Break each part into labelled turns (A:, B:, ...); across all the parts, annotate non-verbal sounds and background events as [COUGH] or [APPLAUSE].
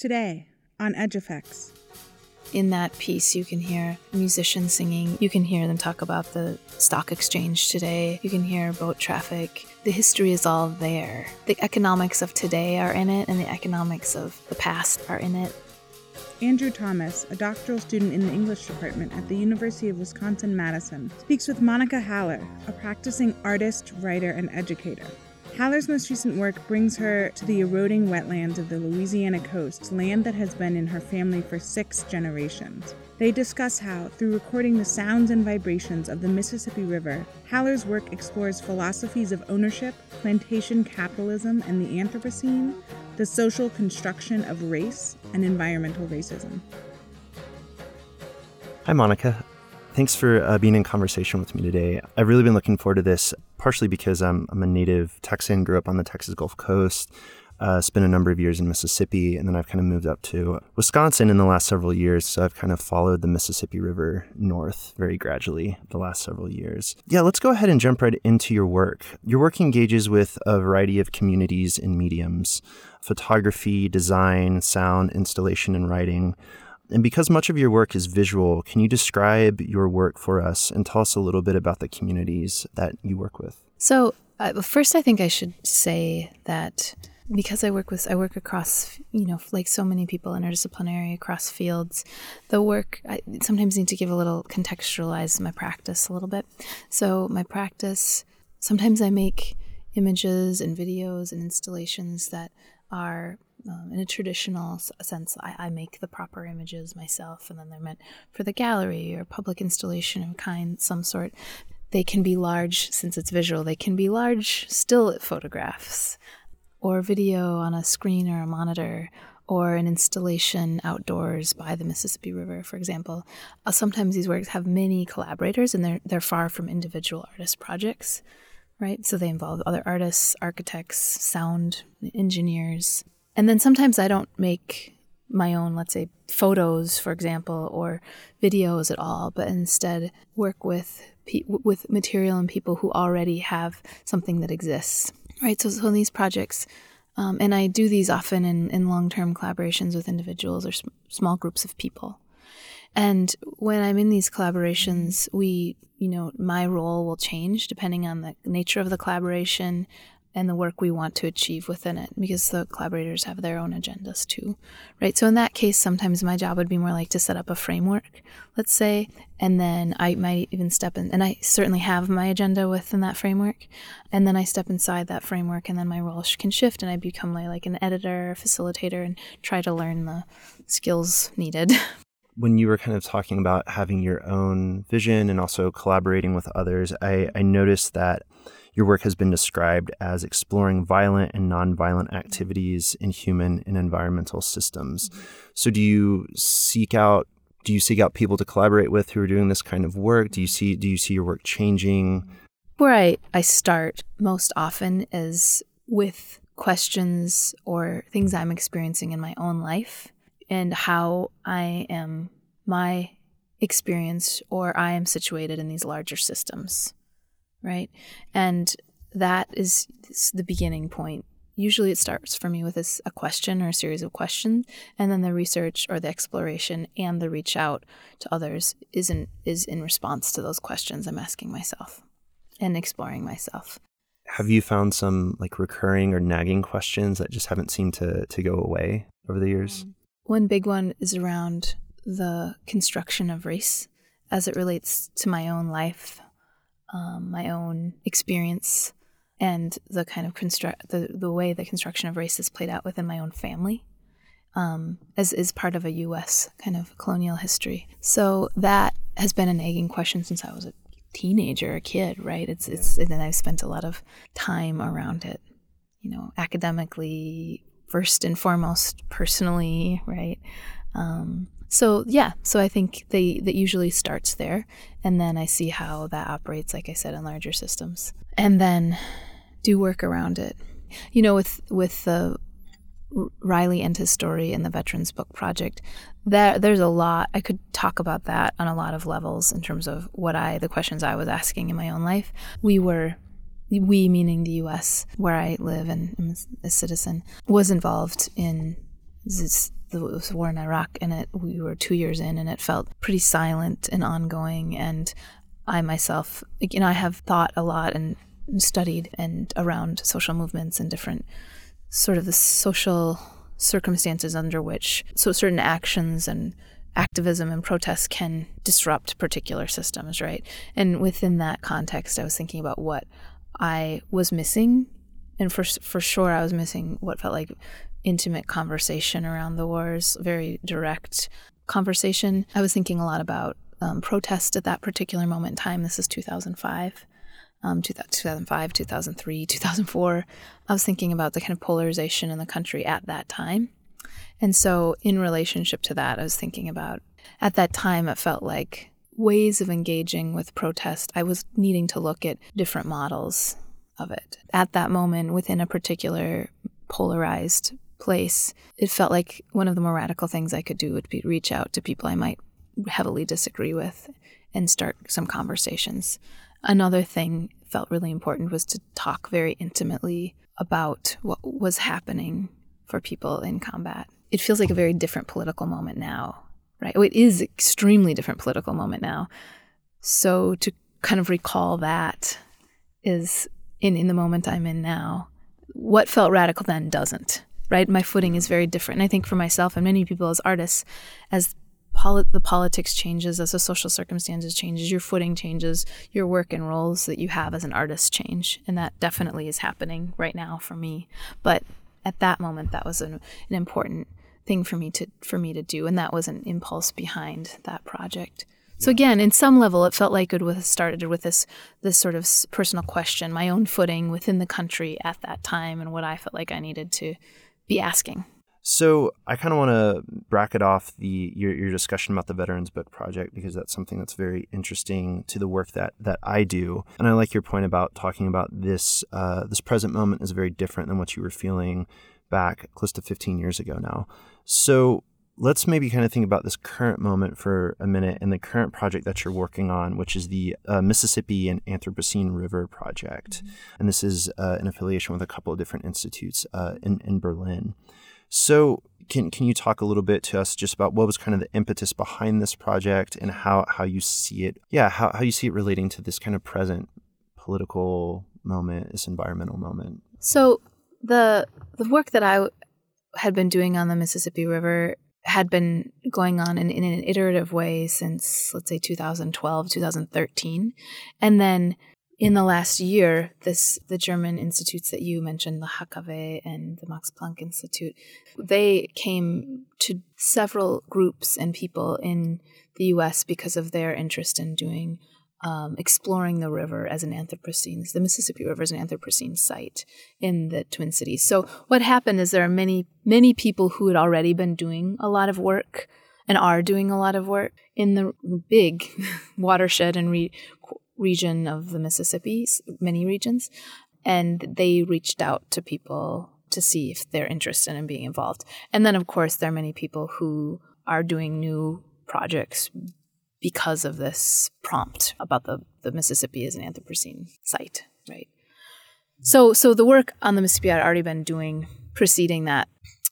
A: Today on Edge Effects.
B: In that piece, you can hear musicians singing. You can hear them talk about the stock exchange today. You can hear boat traffic. The history is all there. The economics of today are in it, and the economics of the past are in it.
A: Andrew Thomas, a doctoral student in the English department at the University of Wisconsin Madison, speaks with Monica Haller, a practicing artist, writer, and educator. Haller's most recent work brings her to the eroding wetlands of the Louisiana coast, land that has been in her family for six generations. They discuss how, through recording the sounds and vibrations of the Mississippi River, Haller's work explores philosophies of ownership, plantation capitalism and the Anthropocene, the social construction of race, and environmental racism.
C: Hi, Monica. Thanks for uh, being in conversation with me today. I've really been looking forward to this, partially because I'm, I'm a native Texan, grew up on the Texas Gulf Coast, uh, spent a number of years in Mississippi, and then I've kind of moved up to Wisconsin in the last several years. So I've kind of followed the Mississippi River north very gradually the last several years. Yeah, let's go ahead and jump right into your work. Your work engages with a variety of communities and mediums photography, design, sound, installation, and writing. And because much of your work is visual, can you describe your work for us and tell us a little bit about the communities that you work with?
B: So, uh, first, I think I should say that because I work with I work across you know like so many people interdisciplinary across fields, the work I sometimes need to give a little contextualize my practice a little bit. So my practice sometimes I make images and videos and installations that are um, in a traditional sense, I, I, make the proper images myself, and then they're meant for the gallery or public installation of kind, some sort. They can be large, since it's visual, they can be large still photographs, or video on a screen or a monitor, or an installation outdoors by the Mississippi River, for example. Uh, sometimes these works have many collaborators, and they're, they're far from individual artist projects right? So they involve other artists, architects, sound engineers, and then sometimes I don't make my own, let's say, photos, for example, or videos at all, but instead work with pe- with material and people who already have something that exists, right? So, so in these projects, um, and I do these often in, in long term collaborations with individuals or sm- small groups of people. And when I'm in these collaborations, we, you know, my role will change depending on the nature of the collaboration, and the work we want to achieve within it because the collaborators have their own agendas too right? So in that case sometimes my job would be more like to set up a framework let's say and then i might even step in and i certainly have my agenda within that framework and then i step inside that framework and then my role can shift and i become like an editor facilitator and try to learn the skills needed [LAUGHS]
C: when you were kind of talking about having your own vision and also collaborating with others i, I noticed that your work has been described as exploring violent and nonviolent mm-hmm. activities in human and environmental systems. Mm-hmm. So, do you seek out do you seek out people to collaborate with who are doing this kind of work? Do you see do you see your work changing?
B: Where I, I start most often is with questions or things I'm experiencing in my own life and how I am my experience or I am situated in these larger systems right? And that is the beginning point. Usually it starts for me with a, a question or a series of questions, and then the research or the exploration and the reach out to others isn't is in response to those questions I'm asking myself and exploring myself.
C: Have you found some like recurring or nagging questions that just haven't seemed to, to go away over the years?
B: Um, one big one is around the construction of race as it relates to my own life um, my own experience and the kind of construct the, the way the construction of race is played out within my own family um, as is part of a U.S. kind of colonial history. So that has been a nagging question since I was a teenager, a kid, right? It's it's and I've spent a lot of time around it, you know, academically first and foremost, personally, right? Um, so yeah, so I think they that usually starts there, and then I see how that operates, like I said, in larger systems, and then do work around it. You know, with with the Riley and his story in the Veterans Book Project, that there's a lot I could talk about that on a lot of levels in terms of what I the questions I was asking in my own life. We were we meaning the US where I live and am a citizen was involved in this the war in Iraq, and it, we were two years in, and it felt pretty silent and ongoing. And I myself, you know, I have thought a lot and studied and around social movements and different sort of the social circumstances under which so certain actions and activism and protests can disrupt particular systems, right? And within that context, I was thinking about what I was missing, and for for sure, I was missing what felt like intimate conversation around the wars, very direct conversation. I was thinking a lot about um, protest at that particular moment in time. This is 2005. Um, 2005, 2003, 2004. I was thinking about the kind of polarization in the country at that time. And so, in relationship to that, I was thinking about at that time, it felt like ways of engaging with protest. I was needing to look at different models of it. At that moment, within a particular polarized place, it felt like one of the more radical things I could do would be reach out to people I might heavily disagree with and start some conversations. Another thing felt really important was to talk very intimately about what was happening for people in combat. It feels like a very different political moment now, right? It is extremely different political moment now. So to kind of recall that is in in the moment I'm in now. What felt radical then doesn't right? My footing is very different. And I think for myself and many people as artists, as poli- the politics changes, as the social circumstances changes, your footing changes, your work and roles that you have as an artist change. And that definitely is happening right now for me. But at that moment, that was an, an important thing for me to for me to do, and that was an impulse behind that project. So again, in some level, it felt like it was started with this this sort of personal question, my own footing within the country at that time, and what I felt like I needed to be asking.
C: So I kind of want to bracket off the your, your discussion about the Veterans Book Project because that's something that's very interesting to the work that that I do, and I like your point about talking about this uh, this present moment is very different than what you were feeling back close to 15 years ago now. So let's maybe kind of think about this current moment for a minute and the current project that you're working on, which is the uh, Mississippi and Anthropocene River Project. Mm-hmm. And this is uh, in affiliation with a couple of different institutes uh, in, in Berlin. So, can, can you talk a little bit to us just about what was kind of the impetus behind this project and how, how you see it? Yeah, how, how you see it relating to this kind of present political moment, this environmental moment.
B: So, the the work that I had been doing on the Mississippi River had been going on in, in an iterative way since, let's say, 2012, 2013. And then in the last year, this the German institutes that you mentioned, the HKW and the Max Planck Institute, they came to several groups and people in the U.S. because of their interest in doing um, exploring the river as an Anthropocene, the Mississippi River as an Anthropocene site in the Twin Cities. So what happened is there are many, many people who had already been doing a lot of work and are doing a lot of work in the big [LAUGHS] watershed and re- region of the Mississippi, many regions, and they reached out to people to see if they're interested in being involved. And then, of course, there are many people who are doing new projects because of this prompt about the, the Mississippi as an Anthropocene site, right? So, so the work on the Mississippi I'd already been doing preceding that.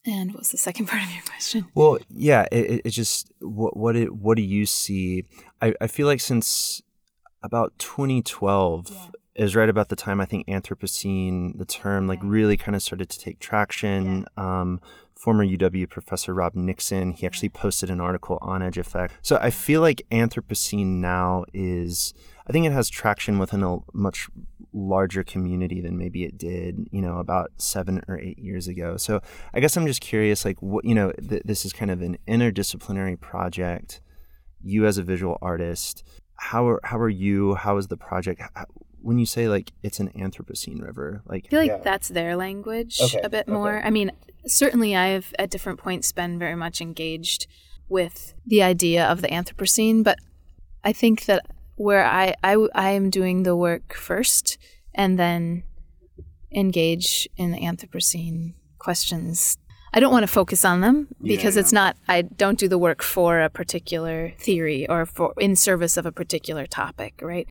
B: And what was the second [LAUGHS] part of your question?
C: Well, yeah, it, it just what what it, what do you see? I, I feel like since about 2012 yeah. is right about the time I think Anthropocene, the term, like really kind of started to take traction. Yeah. Um, former UW professor Rob Nixon. He actually posted an article on Edge Effect. So I feel like Anthropocene now is, I think it has traction within a much larger community than maybe it did, you know, about seven or eight years ago. So I guess I'm just curious, like, what, you know, th- this is kind of an interdisciplinary project. You as a visual artist, how are, how are you? How is the project? How, when you say like it's an Anthropocene river, like
B: I feel like yeah. that's their language okay. a bit more. I mean, certainly I have at different points been very much engaged with the idea of the Anthropocene, but I think that where I, I, I am doing the work first and then engage in the Anthropocene questions. I don't want to focus on them because yeah, it's not I don't do the work for a particular theory or for in service of a particular topic, right?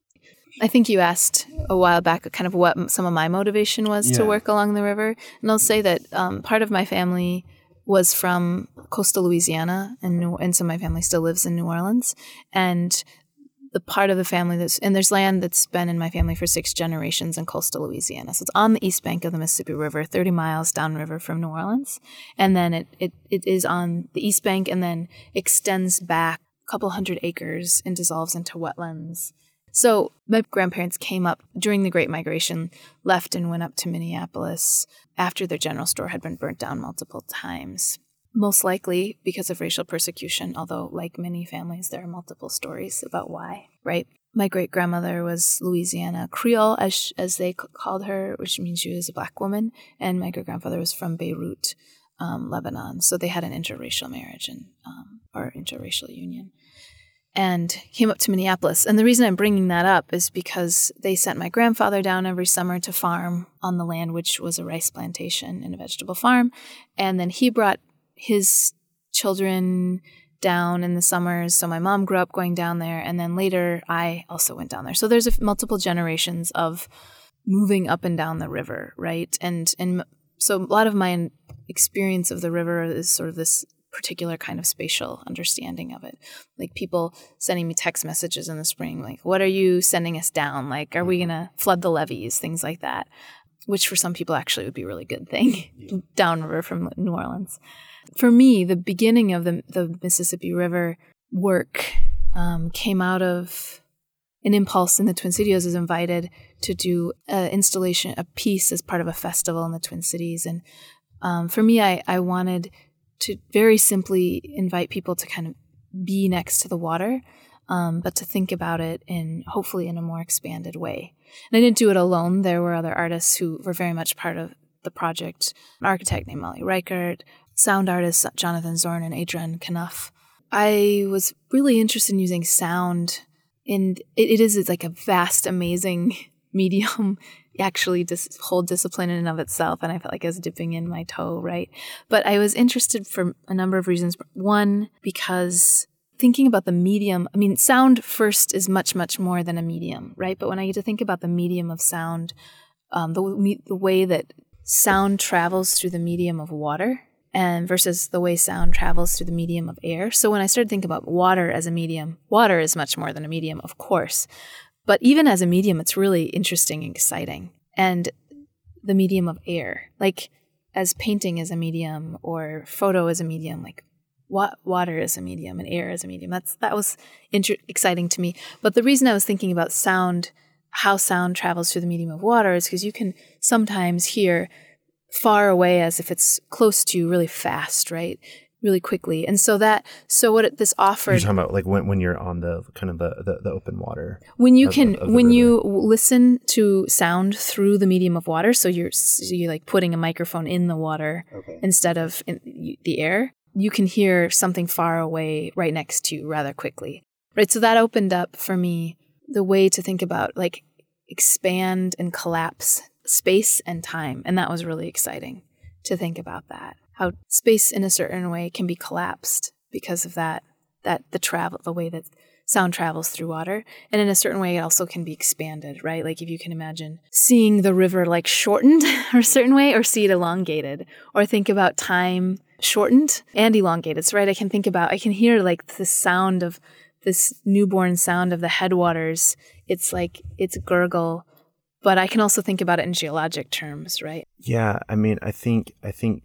B: I think you asked a while back kind of what some of my motivation was yeah. to work along the river. And I'll say that um, part of my family was from coastal Louisiana, and New, and so my family still lives in New Orleans, and the part of the family that's and there's land that's been in my family for six generations in coastal Louisiana. So it's on the east bank of the Mississippi River, 30 miles downriver from New Orleans. And then it, it, it is on the east bank and then extends back a couple hundred acres and dissolves into wetlands. So my grandparents came up during the Great Migration, left and went up to Minneapolis after their general store had been burnt down multiple times most likely because of racial persecution, although, like many families, there are multiple stories about why, right? My great grandmother was Louisiana Creole, as, as they called her, which means she was a black woman, and my great grandfather was from Beirut, um, Lebanon. So they had an interracial marriage and um, or interracial union and came up to Minneapolis. And the reason I'm bringing that up is because they sent my grandfather down every summer to farm on the land, which was a rice plantation and a vegetable farm. And then he brought his children down in the summers. So my mom grew up going down there, and then later I also went down there. So there's multiple generations of moving up and down the river, right? And and so a lot of my experience of the river is sort of this particular kind of spatial understanding of it. Like people sending me text messages in the spring, like, "What are you sending us down? Like, are we mm-hmm. gonna flood the levees? Things like that." Which for some people actually would be a really good thing yeah. [LAUGHS] downriver from New Orleans for me, the beginning of the, the Mississippi River work um, came out of an impulse in the Twin Cities. was invited to do an installation, a piece as part of a festival in the Twin Cities. And um, for me, I, I wanted to very simply invite people to kind of be next to the water, um, but to think about it in hopefully in a more expanded way. And I didn't do it alone. There were other artists who were very much part of the project. An architect named Molly Reichert, sound artists Jonathan Zorn and Adrian Knuff. I was really interested in using sound, and it, it is like a vast, amazing [LAUGHS] medium, actually dis- whole discipline in and of itself. And I felt like I was dipping in my toe, right? But I was interested for a number of reasons. One, because thinking about the medium, I mean, sound first is much, much more than a medium, right? But when I get to think about the medium of sound, um, the, the way that sound travels through the medium of water and versus the way sound travels through the medium of air. So when I started thinking about water as a medium, water is much more than a medium, of course. But even as a medium, it's really interesting and exciting. And the medium of air, like as painting is a medium or photo is a medium, like what water is a medium and air is a medium. That's that was inter- exciting to me. But the reason I was thinking about sound, how sound travels through the medium of water, is because you can sometimes hear far away as if it's close to you really fast, right? Really quickly. And so that, so what this offered.
C: You're talking about like when, when you're on the kind of the, the, the open water.
B: When you of, can, of when river. you listen to sound through the medium of water, so you're, so you're like putting a microphone in the water okay. instead of in the air, you can hear something far away right next to you rather quickly. Right. So that opened up for me the way to think about like expand and collapse space and time. And that was really exciting to think about that. How space in a certain way can be collapsed because of that that the travel the way that sound travels through water. And in a certain way it also can be expanded right? Like if you can imagine seeing the river like shortened [LAUGHS] or a certain way or see it elongated or think about time shortened and elongated. So right i can think about i can hear like the sound of this newborn sound of the headwaters. It's like it's gurgle. But I can also think about it in geologic terms, right?
C: Yeah, I mean, I think I think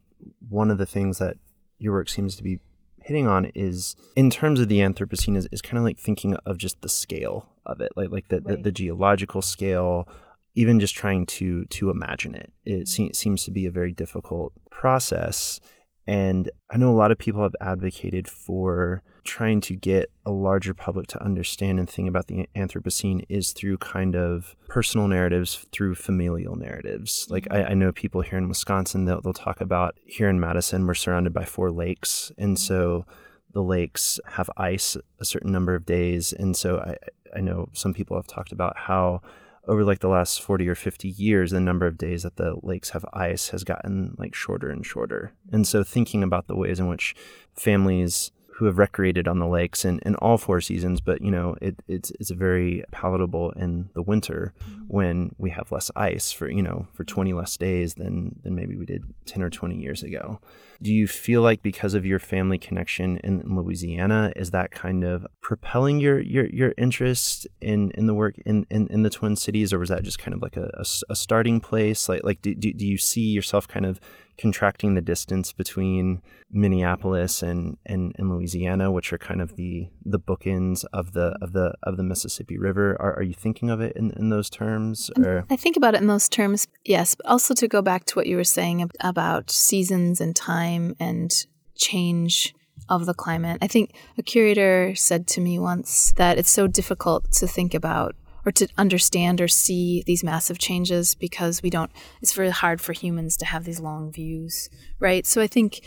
C: one of the things that your work seems to be hitting on is in terms of the Anthropocene is, is kind of like thinking of just the scale of it, like like the, right. the, the, geological scale, even just trying to to imagine it. It mm-hmm. se- seems to be a very difficult process. And I know a lot of people have advocated for trying to get a larger public to understand and think about the Anthropocene is through kind of personal narratives, through familial narratives. Like mm-hmm. I, I know people here in Wisconsin, they'll, they'll talk about here in Madison, we're surrounded by four lakes. And mm-hmm. so the lakes have ice a certain number of days. And so I, I know some people have talked about how over like the last 40 or 50 years the number of days that the lakes have ice has gotten like shorter and shorter and so thinking about the ways in which families who have recreated on the lakes in, in all four seasons, but you know it, it's it's very palatable in the winter mm-hmm. when we have less ice for you know for 20 less days than than maybe we did 10 or 20 years ago. Do you feel like because of your family connection in, in Louisiana, is that kind of propelling your your, your interest in, in the work in, in, in the Twin Cities, or was that just kind of like a, a, a starting place? Like like do, do, do you see yourself kind of contracting the distance between Minneapolis and, and, and Louisiana, which are kind of the the bookends of the of the of the Mississippi River. Are, are you thinking of it in, in those terms? Or?
B: I think about it in those terms, yes. But also to go back to what you were saying about seasons and time and change of the climate. I think a curator said to me once that it's so difficult to think about or to understand or see these massive changes because we don't it's very hard for humans to have these long views right? So i think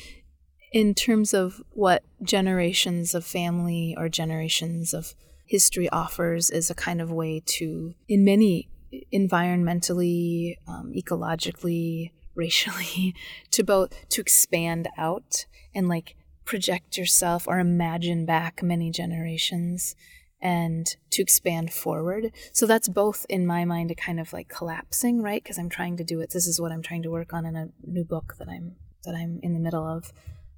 B: in terms of what generations of family or generations of history offers is a kind of way to in many environmentally um, ecologically [LAUGHS] racially to both to expand out and like project yourself or imagine back many generations and to expand forward. So that's both in my mind a kind of like collapsing, right? Because I'm trying to do it. This is what I'm trying to work on in a new book that I'm that I'm in the middle of.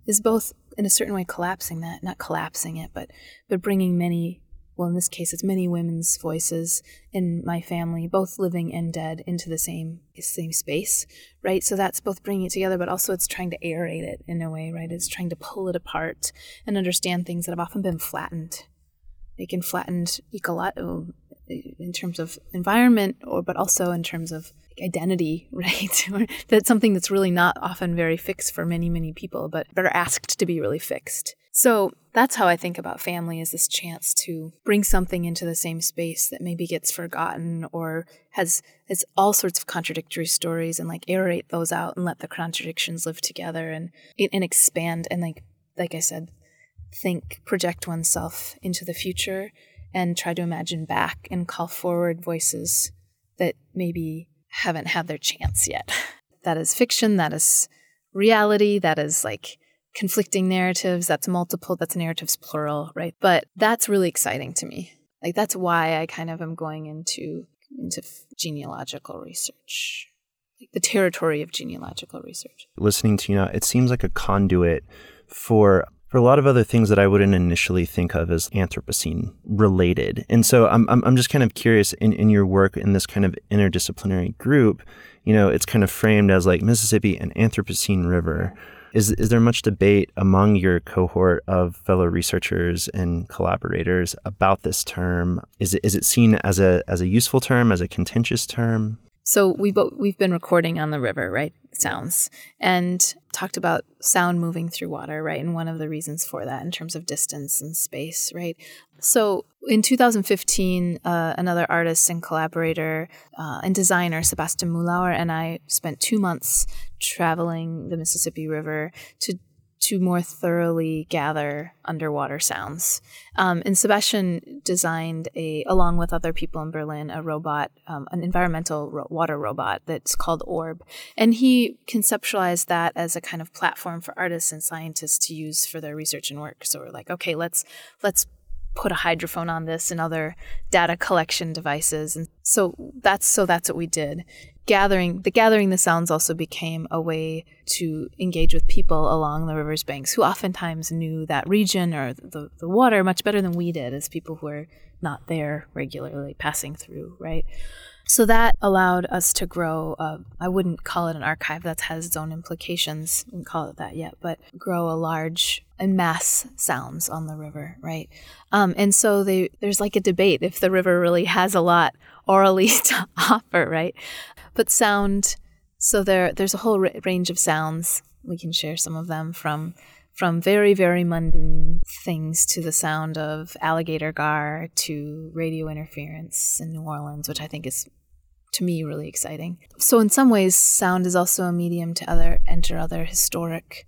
B: Is both in a certain way collapsing that, not collapsing it, but but bringing many. Well, in this case, it's many women's voices in my family, both living and dead, into the same same space, right? So that's both bringing it together, but also it's trying to aerate it in a way, right? It's trying to pull it apart and understand things that have often been flattened making flattened ecolo- uh, in terms of environment or but also in terms of identity [LAUGHS] right? That's something that's really not often very fixed for many many people but but are asked to be really fixed. So that's how i think about family is this chance to bring something into the same space that maybe gets forgotten or has has all sorts of contradictory stories and like aerate those out and let the contradictions live together and and expand and like like i said think, project oneself into the future and try to imagine back and call forward voices that maybe haven't had their chance yet. [LAUGHS] that is fiction, that is reality, that is like conflicting narratives, that's multiple, that's narratives plural, right? But that's really exciting to me. Like that's why I kind of am going into into genealogical research. Like the territory of genealogical research.
C: Listening to you now, it seems like a conduit for for a lot of other things that I wouldn't initially think of as Anthropocene related. And so I'm, I'm, just kind of curious in, in your work in this kind of interdisciplinary group, you know, it's kind of framed as like Mississippi and Anthropocene River. Is, is there much debate among your cohort of fellow researchers and collaborators about this term? Is it, is it seen as a, as a useful term, as a contentious term?
B: So we both we've been recording on the river, right? Sounds and talked about sound moving through water, right? And one of the reasons for that in terms of distance and space, right? So in 2015, uh, another artist and collaborator uh, and designer, Sebastian Mulauer, and I spent two months traveling the Mississippi River to to more thoroughly gather underwater sounds. Um, and Sebastian designed a, along with other people in Berlin, a robot, um, an environmental ro- water robot that's called Orb. And he conceptualized that as a kind of platform for artists and scientists to use for their research and work. So we're like, okay, let's let's put a hydrophone on this and other data collection devices and so that's so that's what we did gathering the gathering the sounds also became a way to engage with people along the river's banks who oftentimes knew that region or the, the water much better than we did as people who are not there regularly passing through right? So that allowed us to grow uh, i wouldn't call it an archive that has its own implications wouldn't call it that yet but grow a large and mass sounds on the river right? Um, and so they, there's like a debate if the river really has a lot orally [LAUGHS] to offer right? But sound so there there's a whole range of sounds. We can share some of them from from very very mundane things to the sound of alligator gar to radio interference in New Orleans which I think is to me really exciting. So in some ways sound is also a medium to other enter other historic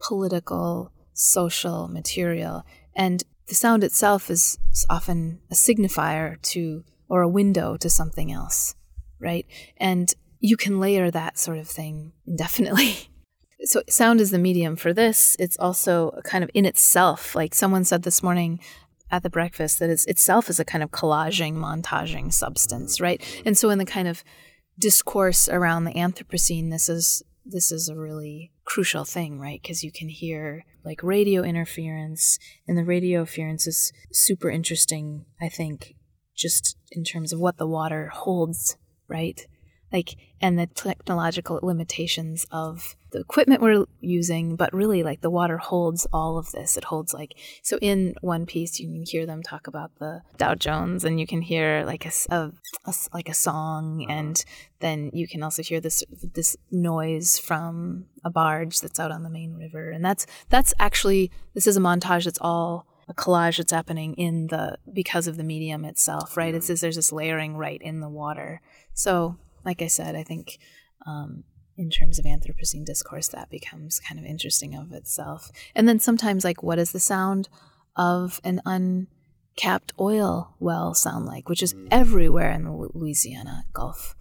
B: political social material. And the sound itself is often a signifier to or a window to something else right? And you can layer that sort of thing indefinitely. [LAUGHS] so sound is the medium for this. It's also kind of in itself, like someone said this morning at the breakfast, that it's itself is a kind of collaging, montaging substance, right? And so in the kind of discourse around the Anthropocene, this is this is a really crucial thing, right? Because you can hear like radio interference, and the radio interference is super interesting, I think, just in terms of what the water holds, right? Like, and the technological limitations of the equipment we're using, but really, like, the water holds all of this. It holds, like, so in one piece, you can hear them talk about the Dow Jones, and you can hear, like, a, a, a like a song, and then you can also hear this this noise from a barge that's out on the main river, and that's that's actually this is a montage that's all a collage that's happening in the because of the medium itself, right? It's there's this layering right in the water. So, like I said, I think um, in terms of Anthropocene discourse, that becomes kind of interesting of itself. And then sometimes, like, what does the sound of an uncapped oil well sound like, which is everywhere in the Louisiana Gulf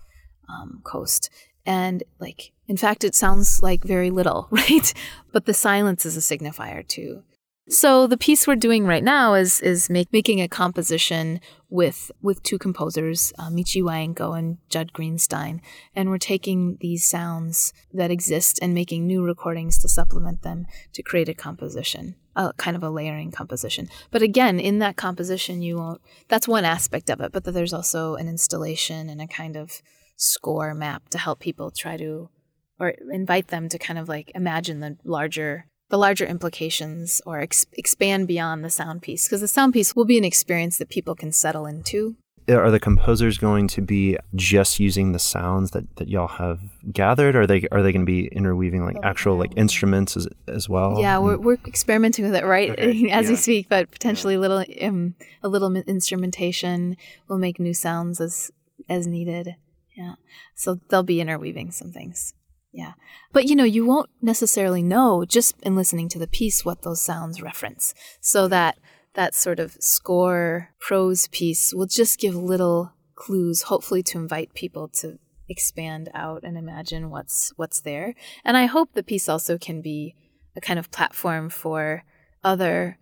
B: um, coast. And like, in fact, it sounds like very little, [LAUGHS] right? But the silence is a signifier too. So the piece we're doing right now is is make, making a composition with with two composers, uh, Michi Wiancko and Judd Greenstein, and we're taking these sounds that exist and making new recordings to supplement them to create a composition, a kind of a layering composition. But again, in that composition, you won't. That's one aspect of it, but there's also an installation and a kind of score map to help people try to or invite them to kind of like imagine the larger the larger implications or ex- expand beyond the sound piece because the sound piece will be an experience that people can settle into.
C: Are the composers going to be just using the sounds that, that y'all have gathered? Or are they are they going to be interweaving like actual like instruments as, as well?
B: Yeah we're, we're experimenting with it right? Okay. [LAUGHS] as yeah. we speak but potentially yeah. little um, a little instrumentation will make new sounds as as needed. Yeah. So they'll be interweaving some things yeah. But you know, you won't necessarily know just in listening to the piece what those sounds reference. So that that sort of score prose piece will just give little clues, hopefully to invite people to expand out and imagine what's what's there. And I hope the piece also can be a kind of platform for other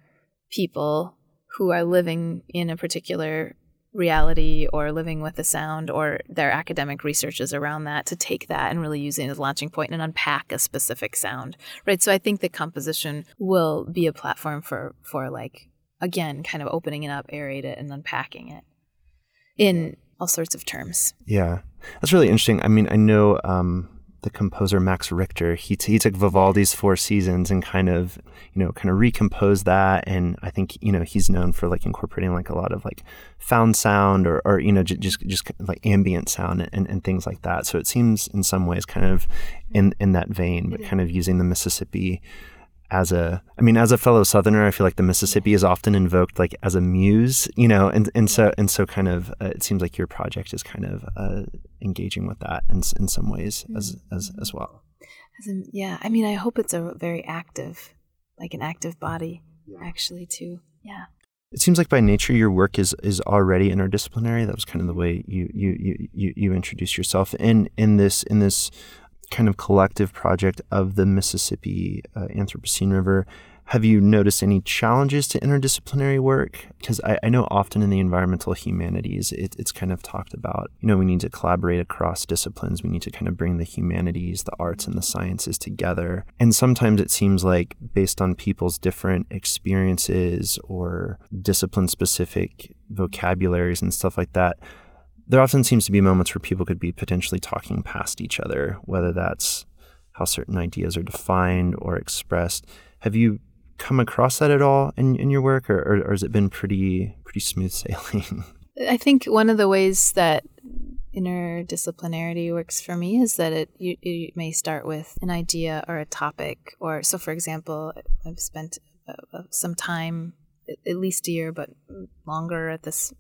B: people who are living in a particular reality or living with the sound or their academic researches around that to take that and really use it as a launching point and unpack a specific sound right? So i think the composition will be a platform for for like again kind of opening it up aerate it and unpacking it in all sorts of terms.
C: Yeah. That's really interesting. I mean i know um the composer Max Richter, he, t- he took Vivaldi's Four Seasons and kind of, you know, kind of recomposed that. And I think, you know, he's known for like incorporating like a lot of like found sound or, or you know, j- just, just like ambient sound and, and things like that. So it seems in some ways kind of in, in that vein, but kind of using the Mississippi as a I mean as a fellow southerner I feel like the Mississippi is often invoked like as a muse you know and and so and so kind of uh, it seems like your project is kind of uh, engaging with that in in some ways as as as well.
B: As in, yeah I mean I hope it's a very active like an active body yeah. actually too. Yeah.
C: It seems like by nature your work is is already interdisciplinary. That was kind of the way you you you you introduced yourself in in this in this kind of collective project of the Mississippi uh, Anthropocene River. Have you noticed any challenges to interdisciplinary work? Because I, I, know often in the environmental humanities, it, it's kind of talked about, you know, we need to collaborate across disciplines. We need to kind of bring the humanities, the arts, and the sciences together. And sometimes it seems like, based on people's different experiences or discipline specific vocabularies and stuff like that, there often seems to be moments where people could be potentially talking past each other, whether that's how certain ideas are defined or expressed. Have you come across that at all in, in your work, or, or, or has it been pretty pretty smooth sailing? [LAUGHS]
B: I think one of the ways that interdisciplinarity works for me is that it you, you may start with an idea or a topic, or so. For example, I've spent uh, uh some time, at least a year, but longer at this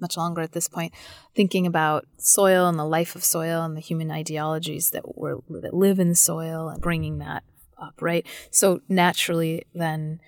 B: much longer at this point, thinking about soil and the life of soil and the human ideologies that were that live in soil and bringing that up, right? So naturally, then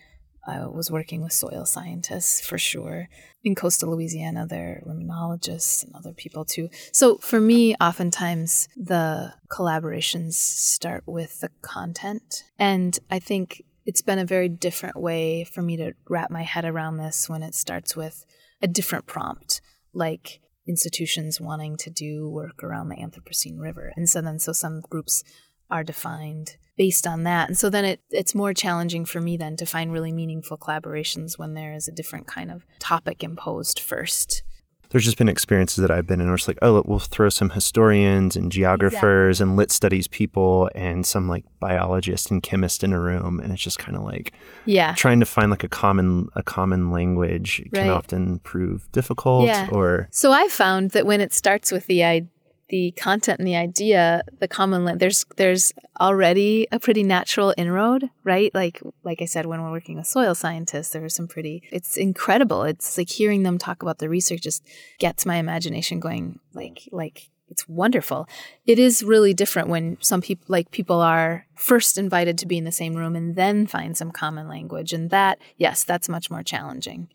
B: I was working with soil scientists for sure. In coastal Louisiana, there are limnologists and other people too. So for me, oftentimes the collaborations start with the content. And I think it's been a very different way for me to wrap my head around this when it starts with a different prompt, like institutions wanting to do work around the Anthropocene River. And so then, so some groups are defined based on that. And so then it, it's more challenging for me then to find really meaningful collaborations when there is a different kind of topic imposed first
C: there's just been experiences that I've been in where it's like, oh, we'll throw some historians and geographers exactly. and lit studies people and some like biologist and chemist in a room, and it's just kind of like,
B: yeah,
C: trying to find like a common a common language right. can often prove difficult.
B: Yeah.
C: Or
B: so I found that when it starts with the idea the content and the idea, the common land, there's there's already a pretty natural inroad, right? Like like I said, when we're working with soil scientists, there are some pretty. It's incredible. It's like hearing them talk about the research just gets my imagination going. Like like it's wonderful. It is really different when some people like people are first invited to be in the same room and then find some common language, and that yes, that's much more challenging.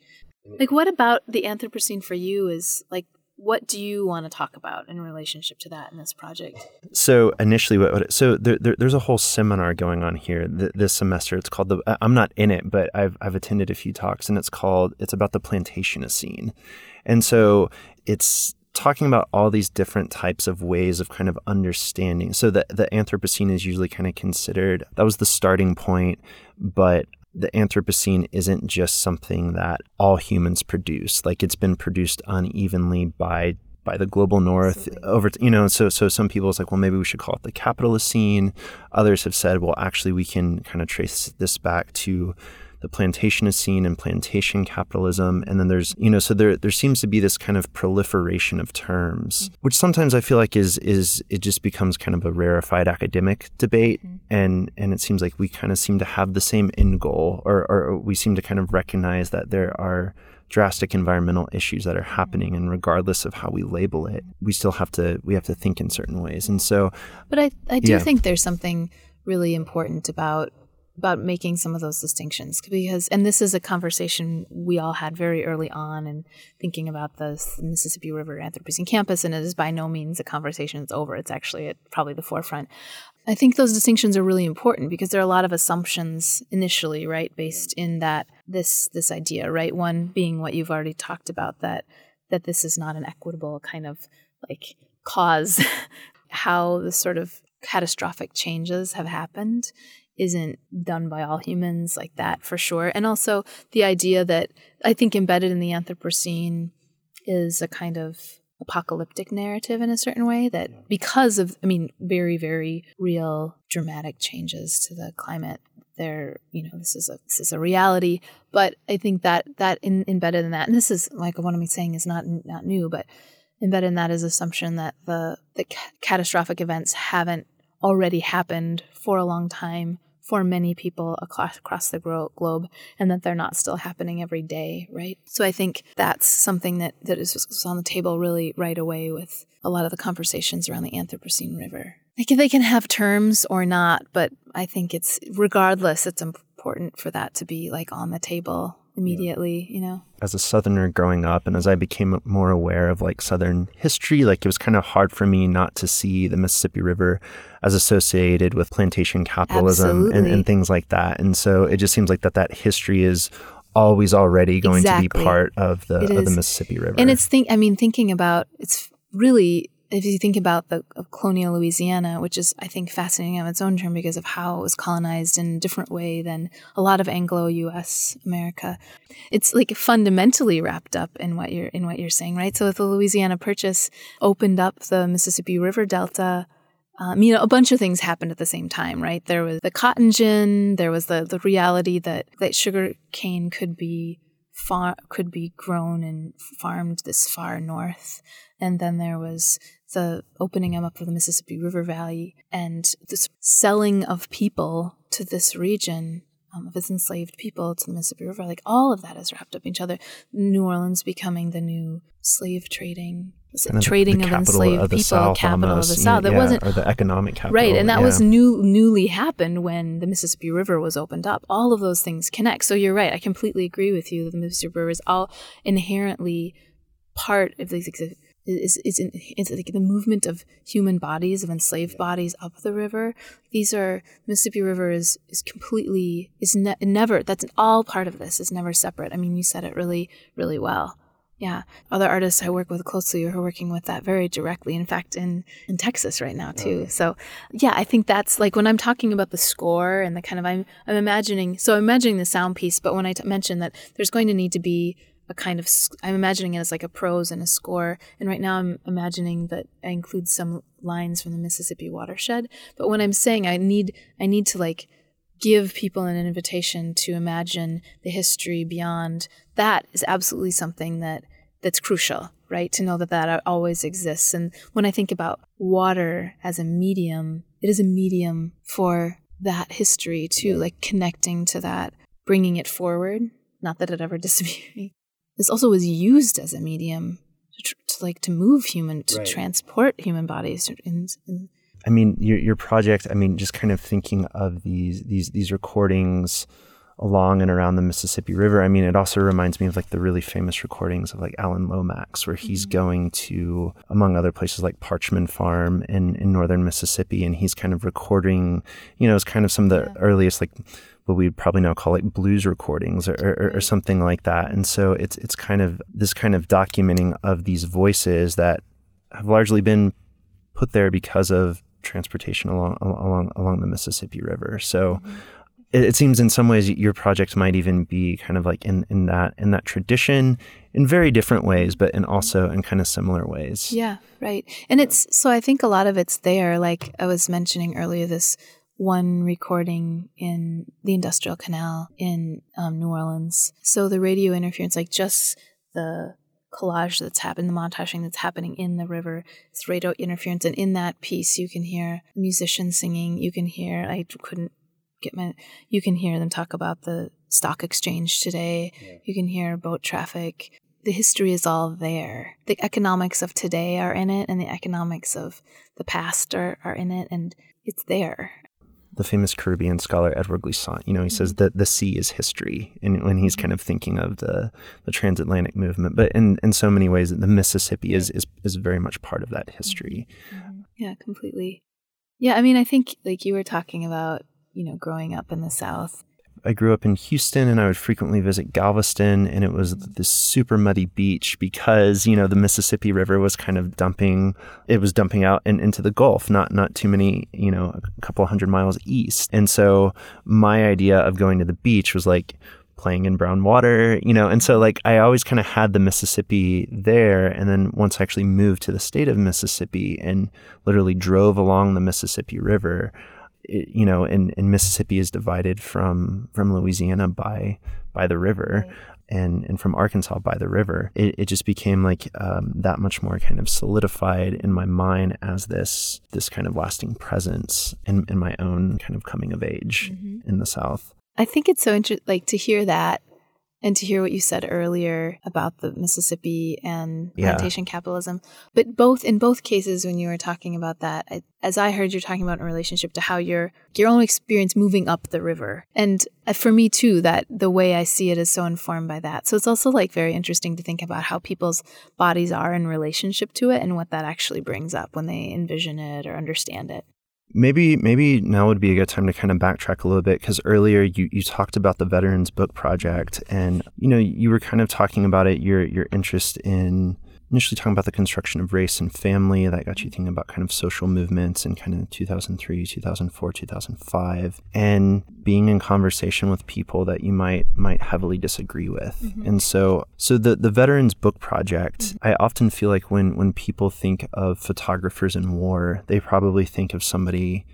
B: Mm. Like, what about the Anthropocene for you is like what do you want to talk about in relationship to that in this project?
C: So initially, what, so there, there, there's a whole seminar going on here th- this semester. It's called the. I'm not in it, but I've I've attended a few talks, and it's called it's about the Plantationocene, and so it's talking about all these different types of ways of kind of understanding. So the the Anthropocene is usually kind of considered that was the starting point, but the Anthropocene isn't just something that all humans produce. Like it's been produced unevenly by by the global north over you know so so some people it's like well maybe we should call it the capitalocene others have said well actually we can kind of trace this back to the Plantationocene and plantation capitalism. And then there's, you know, so there there seems to be this kind of proliferation of terms, mm-hmm. which sometimes I feel like is is it just becomes kind of a rarefied academic debate. Mm-hmm. And and it seems like we kind of seem to have the same end goal or, or we seem to kind of recognize that there are drastic environmental issues that are happening and regardless of how we label it we still have to we have to think in certain ways and so
B: but i i do yeah. think there's something really important about about making some of those distinctions because and this is a conversation we all had very early on and thinking about the Mississippi River Anthropocene campus and it is by no means a conversation that's over. It's actually at probably the forefront. I think those distinctions are really important because there are a lot of assumptions initially right based in that this this idea right? One being what you've already talked about that that this is not an equitable kind of like cause. [LAUGHS] How the sort of catastrophic changes have happened isn't done by all humans like that for sure. And also the idea that I think embedded in the Anthropocene is a kind of apocalyptic narrative in a certain way that because of I mean very very real dramatic changes to the climate there you know this is a this is a reality. But I think that that in, embedded in that and this is like what I'm saying is not not new but embedded in that is assumption that the the ca- catastrophic events haven't already happened for a long time for many people across, the globe and that they're not still happening every day, right? So I think that's something that, that is on the table really right away with a lot of the conversations around the Anthropocene River. Like they can have terms or not, but I think it's regardless, it's important for that to be like on the table immediately, you know?
C: As a Southerner growing up and as I became more aware of like Southern history, like it was kind of hard for me not to see the Mississippi River as associated with plantation capitalism and, and, things like that. And so it just seems like that that history is always already going exactly. to be part of the, of the Mississippi River.
B: And it's think I mean thinking about it's really if you think about the colonial Louisiana, which is I think fascinating on its own term because of how it was colonized in a different way than a lot of Anglo-U.S. America, it's like fundamentally wrapped up in what you're in what you're saying, right? So the Louisiana Purchase opened up the Mississippi River Delta. Um, you know, a bunch of things happened at the same time, right? There was the cotton gin. There was the the reality that that sugar cane could be far could be grown and farmed this far north and then there was the opening up of the Mississippi River Valley and this selling of people to this region um, of its enslaved people to the Mississippi River. Like all of that is wrapped up in each other. New Orleans becoming the new slave trading trading of enslaved
C: of the
B: people,
C: South
B: capital
C: almost,
B: of the South. That
C: yeah,
B: wasn't
C: or the economic capital.
B: right, and that
C: yeah.
B: was new, newly happened when the Mississippi River was opened up. All of those things connect. So you're right. I completely agree with you. that The Mississippi River is all inherently part of these. Is is in, it's like the movement of human bodies of enslaved bodies up the river. These are Mississippi River is is completely is ne- never that's all part of this is never separate. I mean, you said it really really well. Yeah, other artists I work with closely are working with that very directly. In fact, in in Texas right now too. So, yeah, I think that's like when I'm talking about the score and the kind of I'm I'm imagining. So I'm imagining the sound piece, but when I t- mention that there's going to need to be a kind of I'm imagining it as like a prose and a score. And right now I'm imagining that I include some lines from the Mississippi watershed. But when I'm saying I need I need to like give people an invitation to imagine the history beyond. That is absolutely something that that's crucial right? To know that that always exists. And when i think about water as a medium it is a medium for that history too like connecting to that bringing it forward. Not that it ever [LAUGHS] disappeared this also was used as a medium to, tr- to like to move human to
D: Right.
B: transport human bodies in, in
C: I mean, your your project. I mean, just kind of thinking of these these these recordings along and around the Mississippi River. I mean, it also reminds me of like the really famous recordings of like Alan Lomax, where he's mm-hmm. going to, among other places, like Parchman Farm in in northern Mississippi, and he's kind of recording. You know, it's kind of some of the earliest like what we'd probably now call like blues recordings or, or, or mm-hmm. something like that. And so it's it's kind of this kind of documenting of these voices that have largely been put there because of transportation along along along the Mississippi River. So mm-hmm. it, it seems in some ways your project might even be kind of like in, in that in that tradition in very different ways, but in mm-hmm. also in kind of similar ways.
B: Yeah, right. And it's so I think a lot of it's there. Like I was mentioning earlier, this one recording in the Industrial Canal in um, New Orleans. So the radio interference, like just the collage that's happened, the montaging that's happening in the river, it's radio interference. And in that piece, you can hear musicians singing. You can hear, I couldn't get my, you can hear them talk about the stock exchange today. You can hear boat traffic the history is all there. The economics of today are in it, and the economics of the past are, are in it, and it's there.
C: The famous Caribbean scholar Edward Glissant, you know, he says mm-hmm. that the sea is history, and when he's mm-hmm. kind of thinking of the the transatlantic movement, but in, in so many ways, the Mississippi is, is is very much part of that history. Mm-hmm.
B: Yeah, completely. Yeah, I mean, I think like you were talking about, you know, growing up in the South.
C: I grew up in Houston and I would frequently visit Galveston and it was mm-hmm. this super muddy beach because, you know, the Mississippi River was kind of dumping it was dumping out in, into the Gulf, not not too many, you know, a couple hundred miles east. And so my idea of going to the beach was like playing in brown water, you know, and so like I always kind of had the Mississippi there and then once I actually moved to the state of Mississippi and literally drove along the Mississippi River, it, you know, and, and Mississippi is divided from from Louisiana by by the river. And, and from Arkansas by the river, it, it just became like um, that much more kind of solidified in my mind as this this kind of lasting presence in, in my own kind of coming of age in the South.
B: I think it's so interesting, like to hear that and to hear what you said earlier about the Mississippi and
C: Yeah.
B: plantation capitalism. But both in both cases, when you were talking about that, I, as I heard you're talking about in relationship to how your your own experience moving up the river, and uh, for me too, that the way I see it is so informed by that. So it's also like very interesting to think about how people's bodies are in relationship to it and what that actually brings up when they envision it or understand it.
C: Maybe maybe now would be a good time to kind of backtrack a little bit because earlier you, you talked about the Veterans Book Project and you know you were kind of talking about it your your interest in initially talking about the construction of race and family that got you thinking about kind of social movements in kind of 2003 2004 2005 and being in conversation with people that you might might heavily disagree with. Mm-hmm. And so so the the veterans book project i often feel like when when people think of photographers in war they probably think of somebody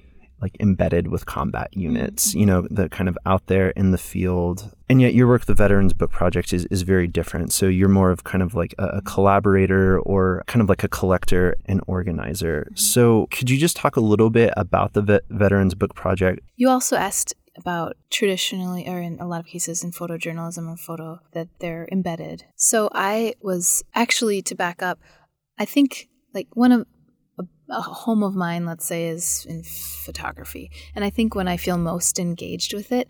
C: like embedded with combat units, mm-hmm. you know, the kind of out there in the field. And yet your work, the Veterans Book Project, is, is very different. So you're more of kind of like a, a mm-hmm. collaborator or kind of like a collector and organizer. Mm-hmm. So could you just talk a little bit about the Vet- Veterans Book Project?
B: You also asked about traditionally, or in a lot of cases in photojournalism or photo, that they're embedded. So I was actually, to back up, I think like one of a, home of mine, let's say, is in photography, and I think when I feel most engaged with it,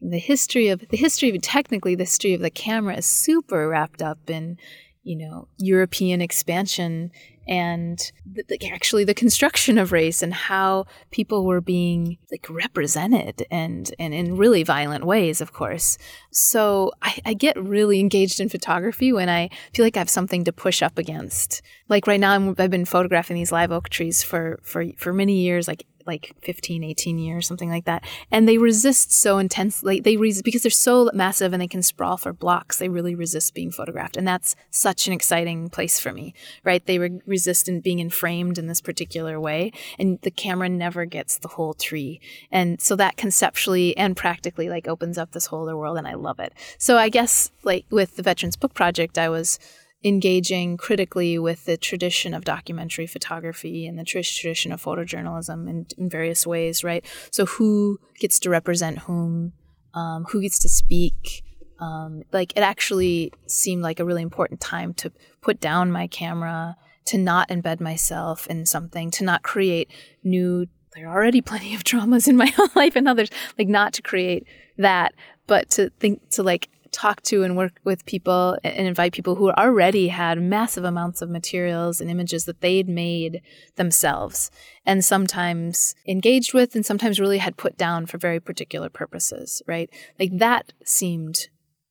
B: the history of the history of technically the history of the camera is super wrapped up in you know European expansion and the, actually the construction of race and how people were being like represented and and in really violent ways of course. So I, I, get really engaged in photography when i feel like i have something to push up against. Like right now i have been photographing these live oak trees for for for many years like like 15 18 years something like that. And they resist so intensely they resist because they're so massive and they can sprawl for blocks they really resist being photographed. And that's such an exciting place for me right? They re- resist in being framed in this particular way. And the camera never gets the whole tree. And so that conceptually and practically like opens up this whole other world and i love it. So i guess like with the veterans book project i was engaging critically with the tradition of documentary photography and the tradition of photojournalism in, in various ways, right? So, who gets to represent whom? Um, who gets to speak? Um, like, it actually seemed like a really important time to put down my camera, to not embed myself in something, to not create new. There are already plenty of [LAUGHS] traumas in my own [LAUGHS] life and others, like, not to create that, but to think, to like talk to and work with people and invite people who already had massive amounts of materials and images that they'd made themselves and sometimes engaged with and sometimes really had put down for very particular purposes, right? Like that seemed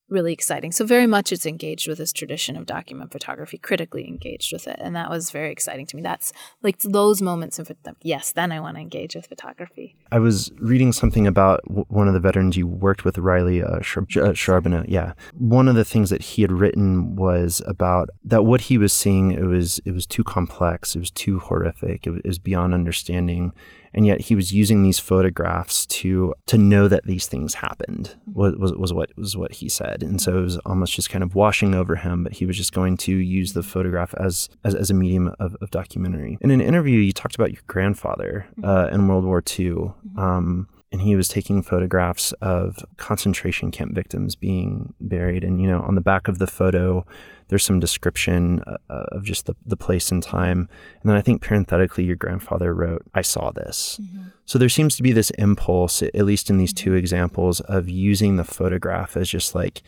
B: really exciting. So very much it's engaged with this tradition of document photography, critically engaged with it, and that was very exciting to me. That's like those moments of yes, then I want to engage with photography.
C: I was reading something about w- one of the veterans you worked with, Riley uh, Sharbonno. Yeah, one of the things that he had written was about that what he was seeing it was it was too complex, it was too horrific, it was beyond understanding and yet he was using these photographs to to know that these things happened was, was, was what was what he said. And so it was almost just kind of washing over him but he was just going to use the photograph as as, as a medium of, of documentary. In an interview you talked about your grandfather mm-hmm. uh, in world war ii mm-hmm. um, and he was taking photographs of concentration camp victims being buried. And you know on the back of the photo there's some description uh, uh, of just the, the place and time. And then I think parenthetically, your grandfather wrote, I saw this. Mm-hmm. So there seems to be this impulse, at least in these two mm-hmm. examples, of using the photograph as just like,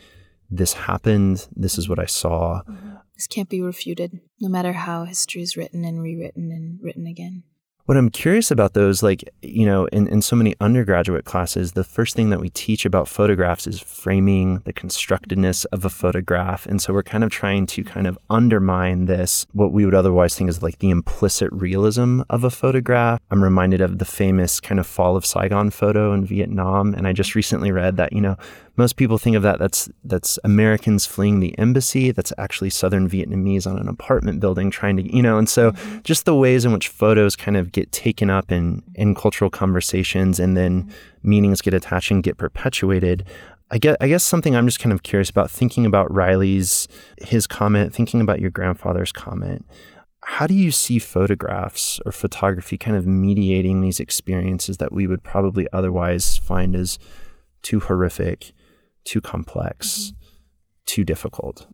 C: this happened, this is what I saw.
B: Mm-hmm. This can't be refuted, no matter how history is written and rewritten and written again
C: what I'm curious about those, like, you know, in, in so many undergraduate classes, the first thing that we teach about photographs is framing, the constructedness of a photograph. And so we're kind of trying to kind of undermine this, what we would otherwise think is like the implicit realism of a photograph. I'm reminded of the famous kind of fall of Saigon photo in Vietnam. And I just recently read that, you know, most people think of that that's that's Americans fleeing the embassy. That's actually Southern Vietnamese on an apartment building trying to, you know, and so mm-hmm. just the ways in which photos kind of get taken up in in cultural conversations and then mm-hmm. meanings get attached and get perpetuated. I guess, I guess something I'm just kind of curious about thinking about Riley's his comment, thinking about your grandfather's comment. How do you see photographs or photography kind of mediating these experiences that we would probably otherwise find as too horrific too complex, mm-hmm. too difficult.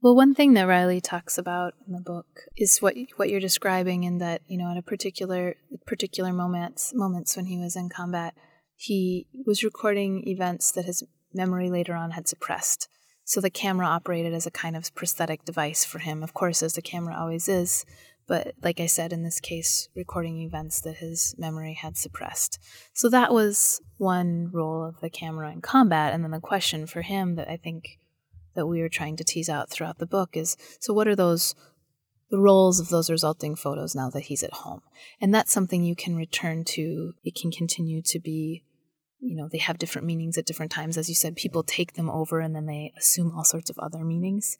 B: Well, one thing that Riley talks about in the book is what what you're describing, in that you know at a particular particular moments moments when he was in combat, he was recording events that his memory later on had suppressed. So the camera operated as a kind of prosthetic device for him, of course, as the camera always is. But like I said, in this case, recording events that his memory had suppressed. So that was one role of the camera in combat. And then the question for him that I think that we were trying to tease out throughout the book is so what are those the roles of those resulting photos now that he's at home? And that's something you can return to. It can continue to be you know they have different meanings at different times as you said people take them over and then they assume all sorts of other meanings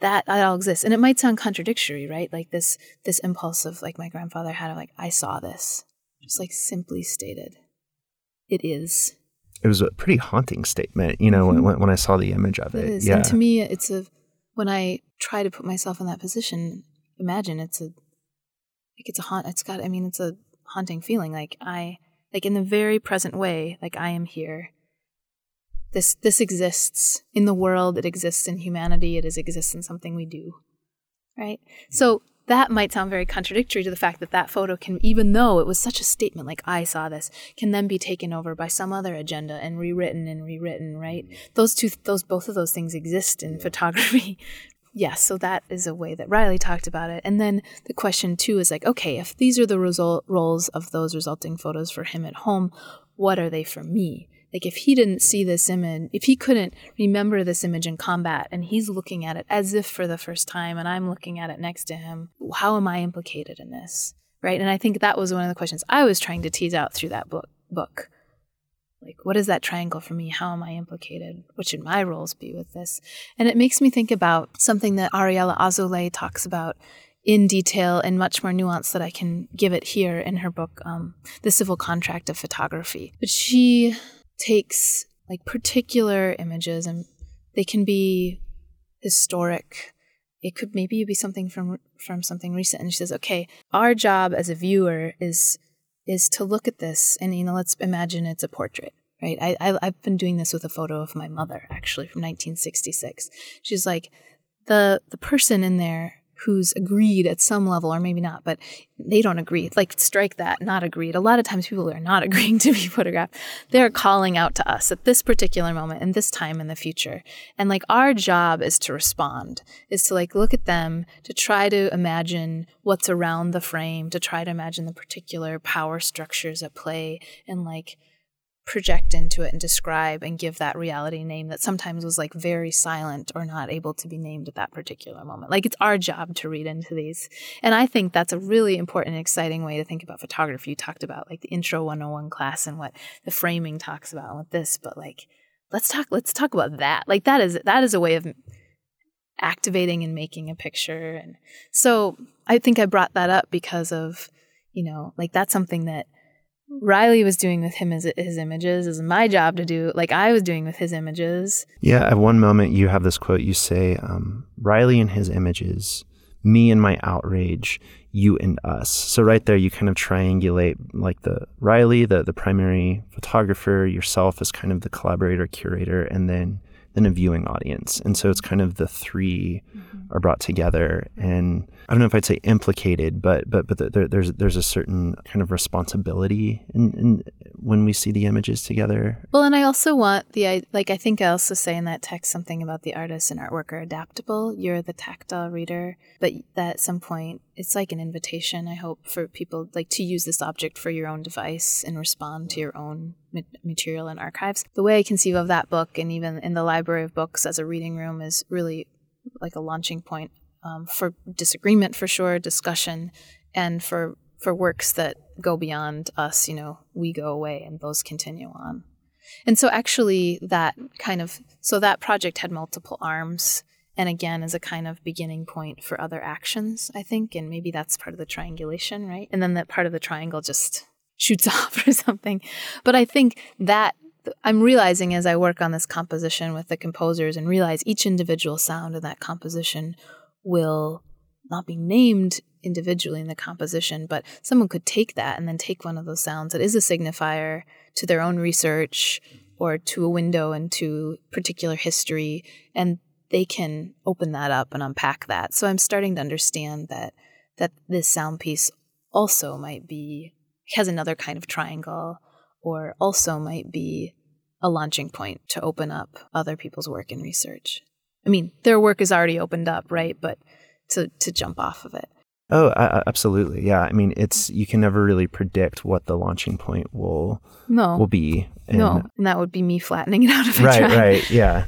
B: that that all exists and it might sound contradictory right like this this impulse of like my grandfather had of like i saw this just like simply stated it is.
C: It was a pretty haunting statement you know mm-hmm. when, when i saw the image of it,
B: it. yeah. And to me it's a when i try to put myself in that position imagine it's a like it's a haunt it's got i mean it's a haunting feeling. Like i like in the very present way like i am here. This this exists. In the world it exists. In humanity it is exists in something we do. Right? So that might sound very contradictory to the fact that that photo can, even though it was such a statement, like I saw this, can then be taken over by some other agenda and rewritten and rewritten, right? Those two, those both of those things exist in photography. [LAUGHS] yes, so that is a way that Riley talked about it. And then the question too is like, okay, if these are the result roles of those resulting photos for him at home, what are they for me? Like if he didn't see this image, if he couldn't remember this image in combat and he's looking at it as if for the first time and I'm looking at it next to him, how am I implicated in this? Right? And I think that was one of the questions I was trying to tease out through that book book. Like what is that triangle for me? How am I implicated? What should my roles be with this? And it makes me think about something that Ariella Azoulay talks about in detail and much more nuance that I can give it here in her book, um, The Civil Contract of Photography. But she takes like particular images and they can be historic. It could maybe be something from from something recent and she says okay our job as a viewer is is to look at this and you know let's imagine it's a portrait right? I, I i've been doing this with a photo of my mother actually from 1966 she's like the the person in there who's agreed at some level, or maybe not, but they don't agree. Like, strike that, not agreed. A lot of times people are not [LAUGHS] agreeing to be photographed. They're calling out to us at this particular moment and this time in the future. And like, our job is to respond, is to like look at them, to try to imagine what's around the frame, to try to imagine the particular power structures at play, and like, project into it and describe and give that reality name that sometimes was like very silent or not able to be named at that particular moment. Like it's our job to read into these. And I think that's a really important and exciting way to think about photography. You talked about like the intro 101 class and what the framing talks about with this, but like let's talk let's talk about that. Like that is that is a way of activating and making a picture and so I think I brought that up because of you know like that's something that Riley was doing with him his, his images is my job to do like I was doing with his images.
C: Yeah, at one moment you have this quote you say um, Riley and his images, me and my outrage, you and us. So right there you kind of triangulate like the Riley, the the primary photographer, yourself as kind of the collaborator, curator, and then then a viewing audience. And so it's kind of the 3 mm-hmm. Are brought together and I don't know if I'd say implicated, but but but there, there's there's a certain kind of responsibility in, in, when we see the images together.
B: Well, and I also want the like I think I also say in that text something about the artist and artwork are adaptable. You're the tactile reader, but that at some point it's like an invitation. I hope for people like to use this object for your own device and respond to your own material and archives. The way I conceive of that book, and even in the library of books as a reading room, is really like a launching point um, for disagreement for sure, discussion, and for for works that go beyond us. You know, we go away and those continue on. And so actually, that kind of so that project had multiple arms. And again, as a kind of beginning point for other actions, I think, and maybe that's part of the triangulation, right? And then that part of the triangle just shoots [LAUGHS] off or something. But I think that I'm realizing as I work on this composition with the composers and realize each individual sound in that composition will not be named individually in the composition, but someone could take that and then take one of those sounds that is a signifier to their own research mm-hmm. or to a window into particular history, and they can open that up and unpack that. So I'm starting to understand that that this sound piece also might be has another kind of triangle, or also might be a launching point to open up other people's work and research. I mean, their work is already opened up, right? But to to jump off of it.
C: Oh, uh, absolutely. Yeah. I mean, it's you can never really predict what the launching point will
B: no
C: will be.
B: And no, and that would be me flattening it out of
C: right, right, [LAUGHS] yeah.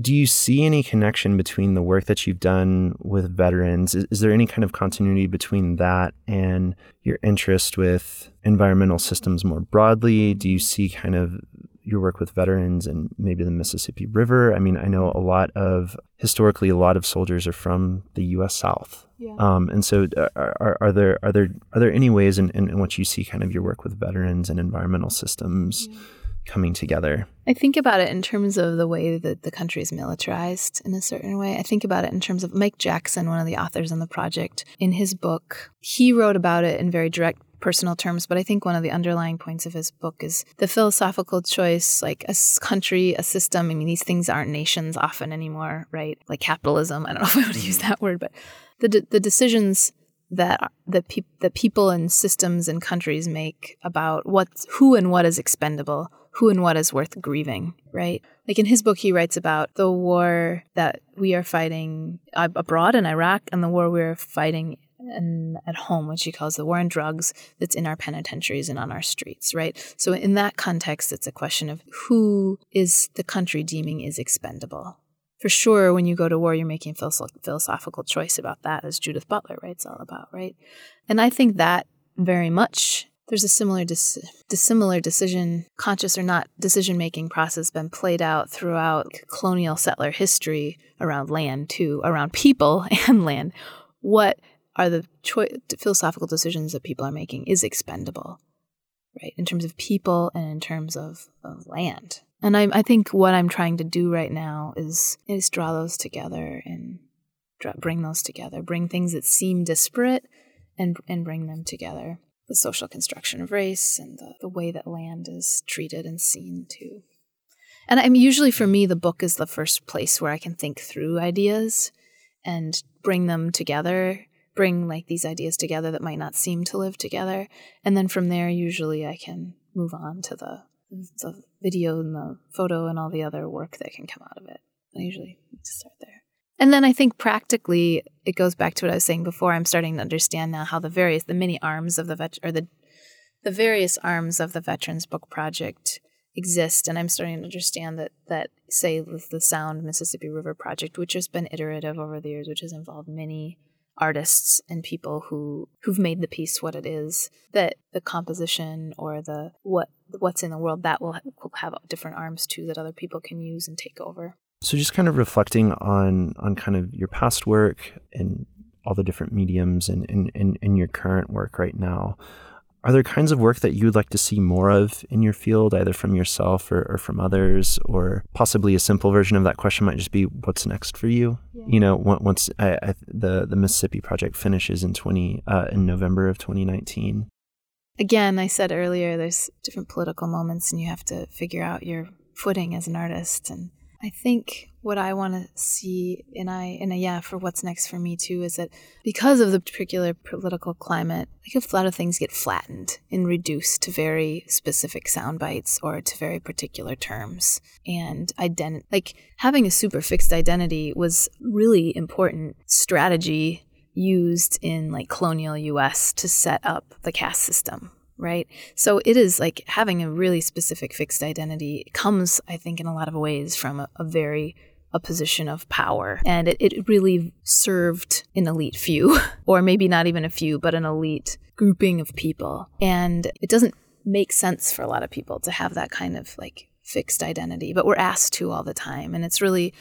C: Do you see any connection between the work that you've done with veterans? Is, is there any kind of continuity between that and your interest with environmental systems more broadly? Do you see kind of your work with veterans and maybe the Mississippi River. I mean, I know a lot of historically a lot of soldiers are from the U.S. South, yeah. um, and so uh, are, are, there are there are there any ways in, in, in, which you see kind of your work with veterans and environmental systems? Yeah. Coming together.
B: I think about it in terms of the way that the country is militarized in a certain way. I think about it in terms of Mike Jackson, one of the authors on the project, in his book, he wrote about it in very direct personal terms, but I think one of the underlying points of his book is the philosophical choice, like a country, a system. I mean, these things aren't nations often anymore, right? Like capitalism. I don't know [LAUGHS] if I would use mm. that word, but the de- the decisions that the pe- the people and systems and countries make about what who and what is expendable, who and what is worth grieving, right? Like in his book, he writes about the war that we are fighting abroad in Iraq and the war we're fighting in, at home, which he calls the war on drugs that's in our penitentiaries and on our streets, right? So in that context, it's a question of who is the country deeming is expendable. For sure, when you go to war, you're making a philosophical choice about that, as Judith Butler writes all about, right? And I think that very much there's a similar dis- dissimilar decision, conscious or not, decision making process been played out throughout colonial settler history around land too, around people [LAUGHS] and land. What are the cho- philosophical decisions that people are making is expendable, right? In terms of people and in terms of, of land. And I, I think what I'm trying to do right now is is draw those together and draw, bring those together, bring things that seem disparate, and and bring them together the social construction of race and the, the way that land is treated and seen too. And I mean, usually for me, the book is the first place where I can think through ideas and bring them together, bring like these ideas together that might not seem to live together. And then from there, usually I can move on to the, the video and the photo and all the other work that can come out of it. I usually start there. And then I think practically it goes back to what I was saying before. I'm starting to understand now how the various the many arms of the vet or the the various arms of the Veterans Book Project exist, and I'm starting to understand that that say the Sound Mississippi River Project, which has been iterative over the years, which has involved many artists and people who who've made the piece what it is that the composition or the what what's in the world that will, will have different arms too that other people can use and take over.
C: So just kind of reflecting on on kind of your past work and all the different mediums and in and, and, your current work right now, are there kinds of work that you would like to see more of in your field, either from yourself or, or from others, or possibly a simple version of that question might just be, "What's next for you?" Yeah. You know, once I, I, the the Mississippi project finishes in twenty uh, in November of twenty nineteen.
B: Again, I said earlier, there's different political moments, and you have to figure out your footing as an artist and I think what I want to see, and I, and yeah, for what's next for me too, is that because of the particular political climate, like a lot of things get flattened and reduced to very specific sound bites or to very particular terms. And identity, like having a super fixed identity was really important strategy used in like colonial US to set up the caste system right? So it is like having a really specific fixed identity comes, I think, in a lot of ways from a, a very a position of power. And it, it really served an elite few, [LAUGHS] or maybe not even a few, but an elite grouping of people. And it doesn't make sense for a lot of people to have that kind of like fixed identity, but we're asked to all the time. And it's really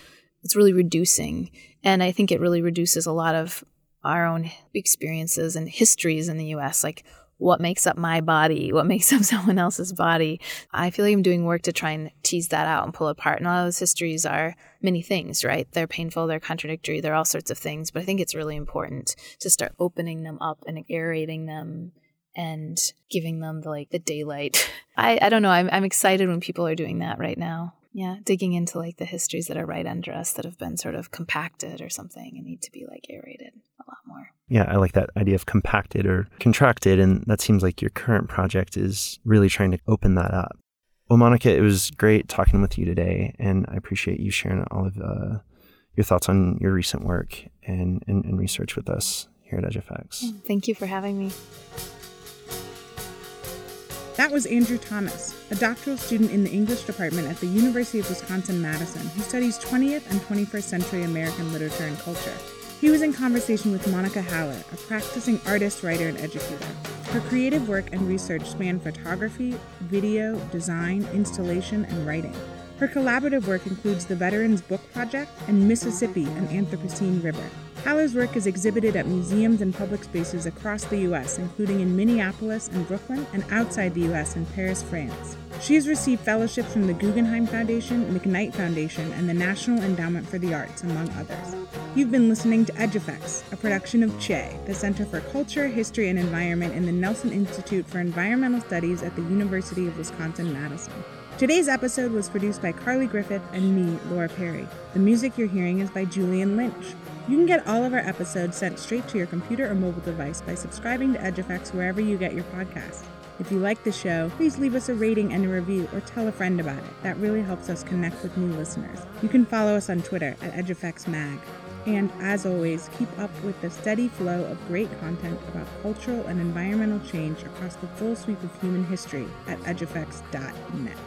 B: it's really reducing. And I think it really reduces a lot of our own experiences and histories in the US. Like what makes up my body, what makes [LAUGHS] up someone else's body. I feel like I'm doing work to try and tease that out and pull apart. And all those histories are many things, right? They're painful, they're contradictory, they're all sorts of things. But I think it's really important to start opening them up and aerating them and giving them the like the daylight. [LAUGHS] I, I don't know. I'm I'm excited when people are doing that right now. Yeah, digging into like the histories that are right under us that have been sort of compacted or something and need to be like aerated a lot more.
C: Yeah, I like that idea of compacted or contracted. And that seems like your current project is really trying to open that up. Well, Monica, it was great talking with you today. And I appreciate you sharing all of uh, your thoughts on your recent work and, and, and research with us here at Edge Effects.
B: Thank you for having me.
A: That was Andrew Thomas, a doctoral student in the English department at the University of Wisconsin Madison, who studies 20th and 21st century American literature and culture. He was in conversation with Monica Haller, a practicing artist, writer, and educator. Her creative work and research span photography, video, design, installation, and writing. Her collaborative work includes the Veterans Book Project and Mississippi, an Anthropocene River. Haller's work is exhibited at museums and public spaces across the U.S., including in Minneapolis and Brooklyn, and outside the U.S. in Paris, France. She has received fellowships from the Guggenheim Foundation, McKnight Foundation, and the National Endowment for the Arts, among others. You've been listening to Edge Effects, a production of CHE, the Center for Culture, History, and Environment in the Nelson Institute for Environmental Studies at the University of Wisconsin Madison. Today's episode was produced by Carly Griffith and me, Laura Perry. The music you're hearing is by Julian Lynch. You can get all of our episodes sent straight to your computer or mobile device by subscribing to Edge Effects wherever you get your podcasts. If you like the show, please leave us a rating and a review or tell a friend about it. That really helps us connect with new listeners. You can follow us on Twitter at EdgeEffectsMag. And as always, keep up with the steady flow of great content about cultural and environmental change across the full sweep of human history at edgeeffects.net.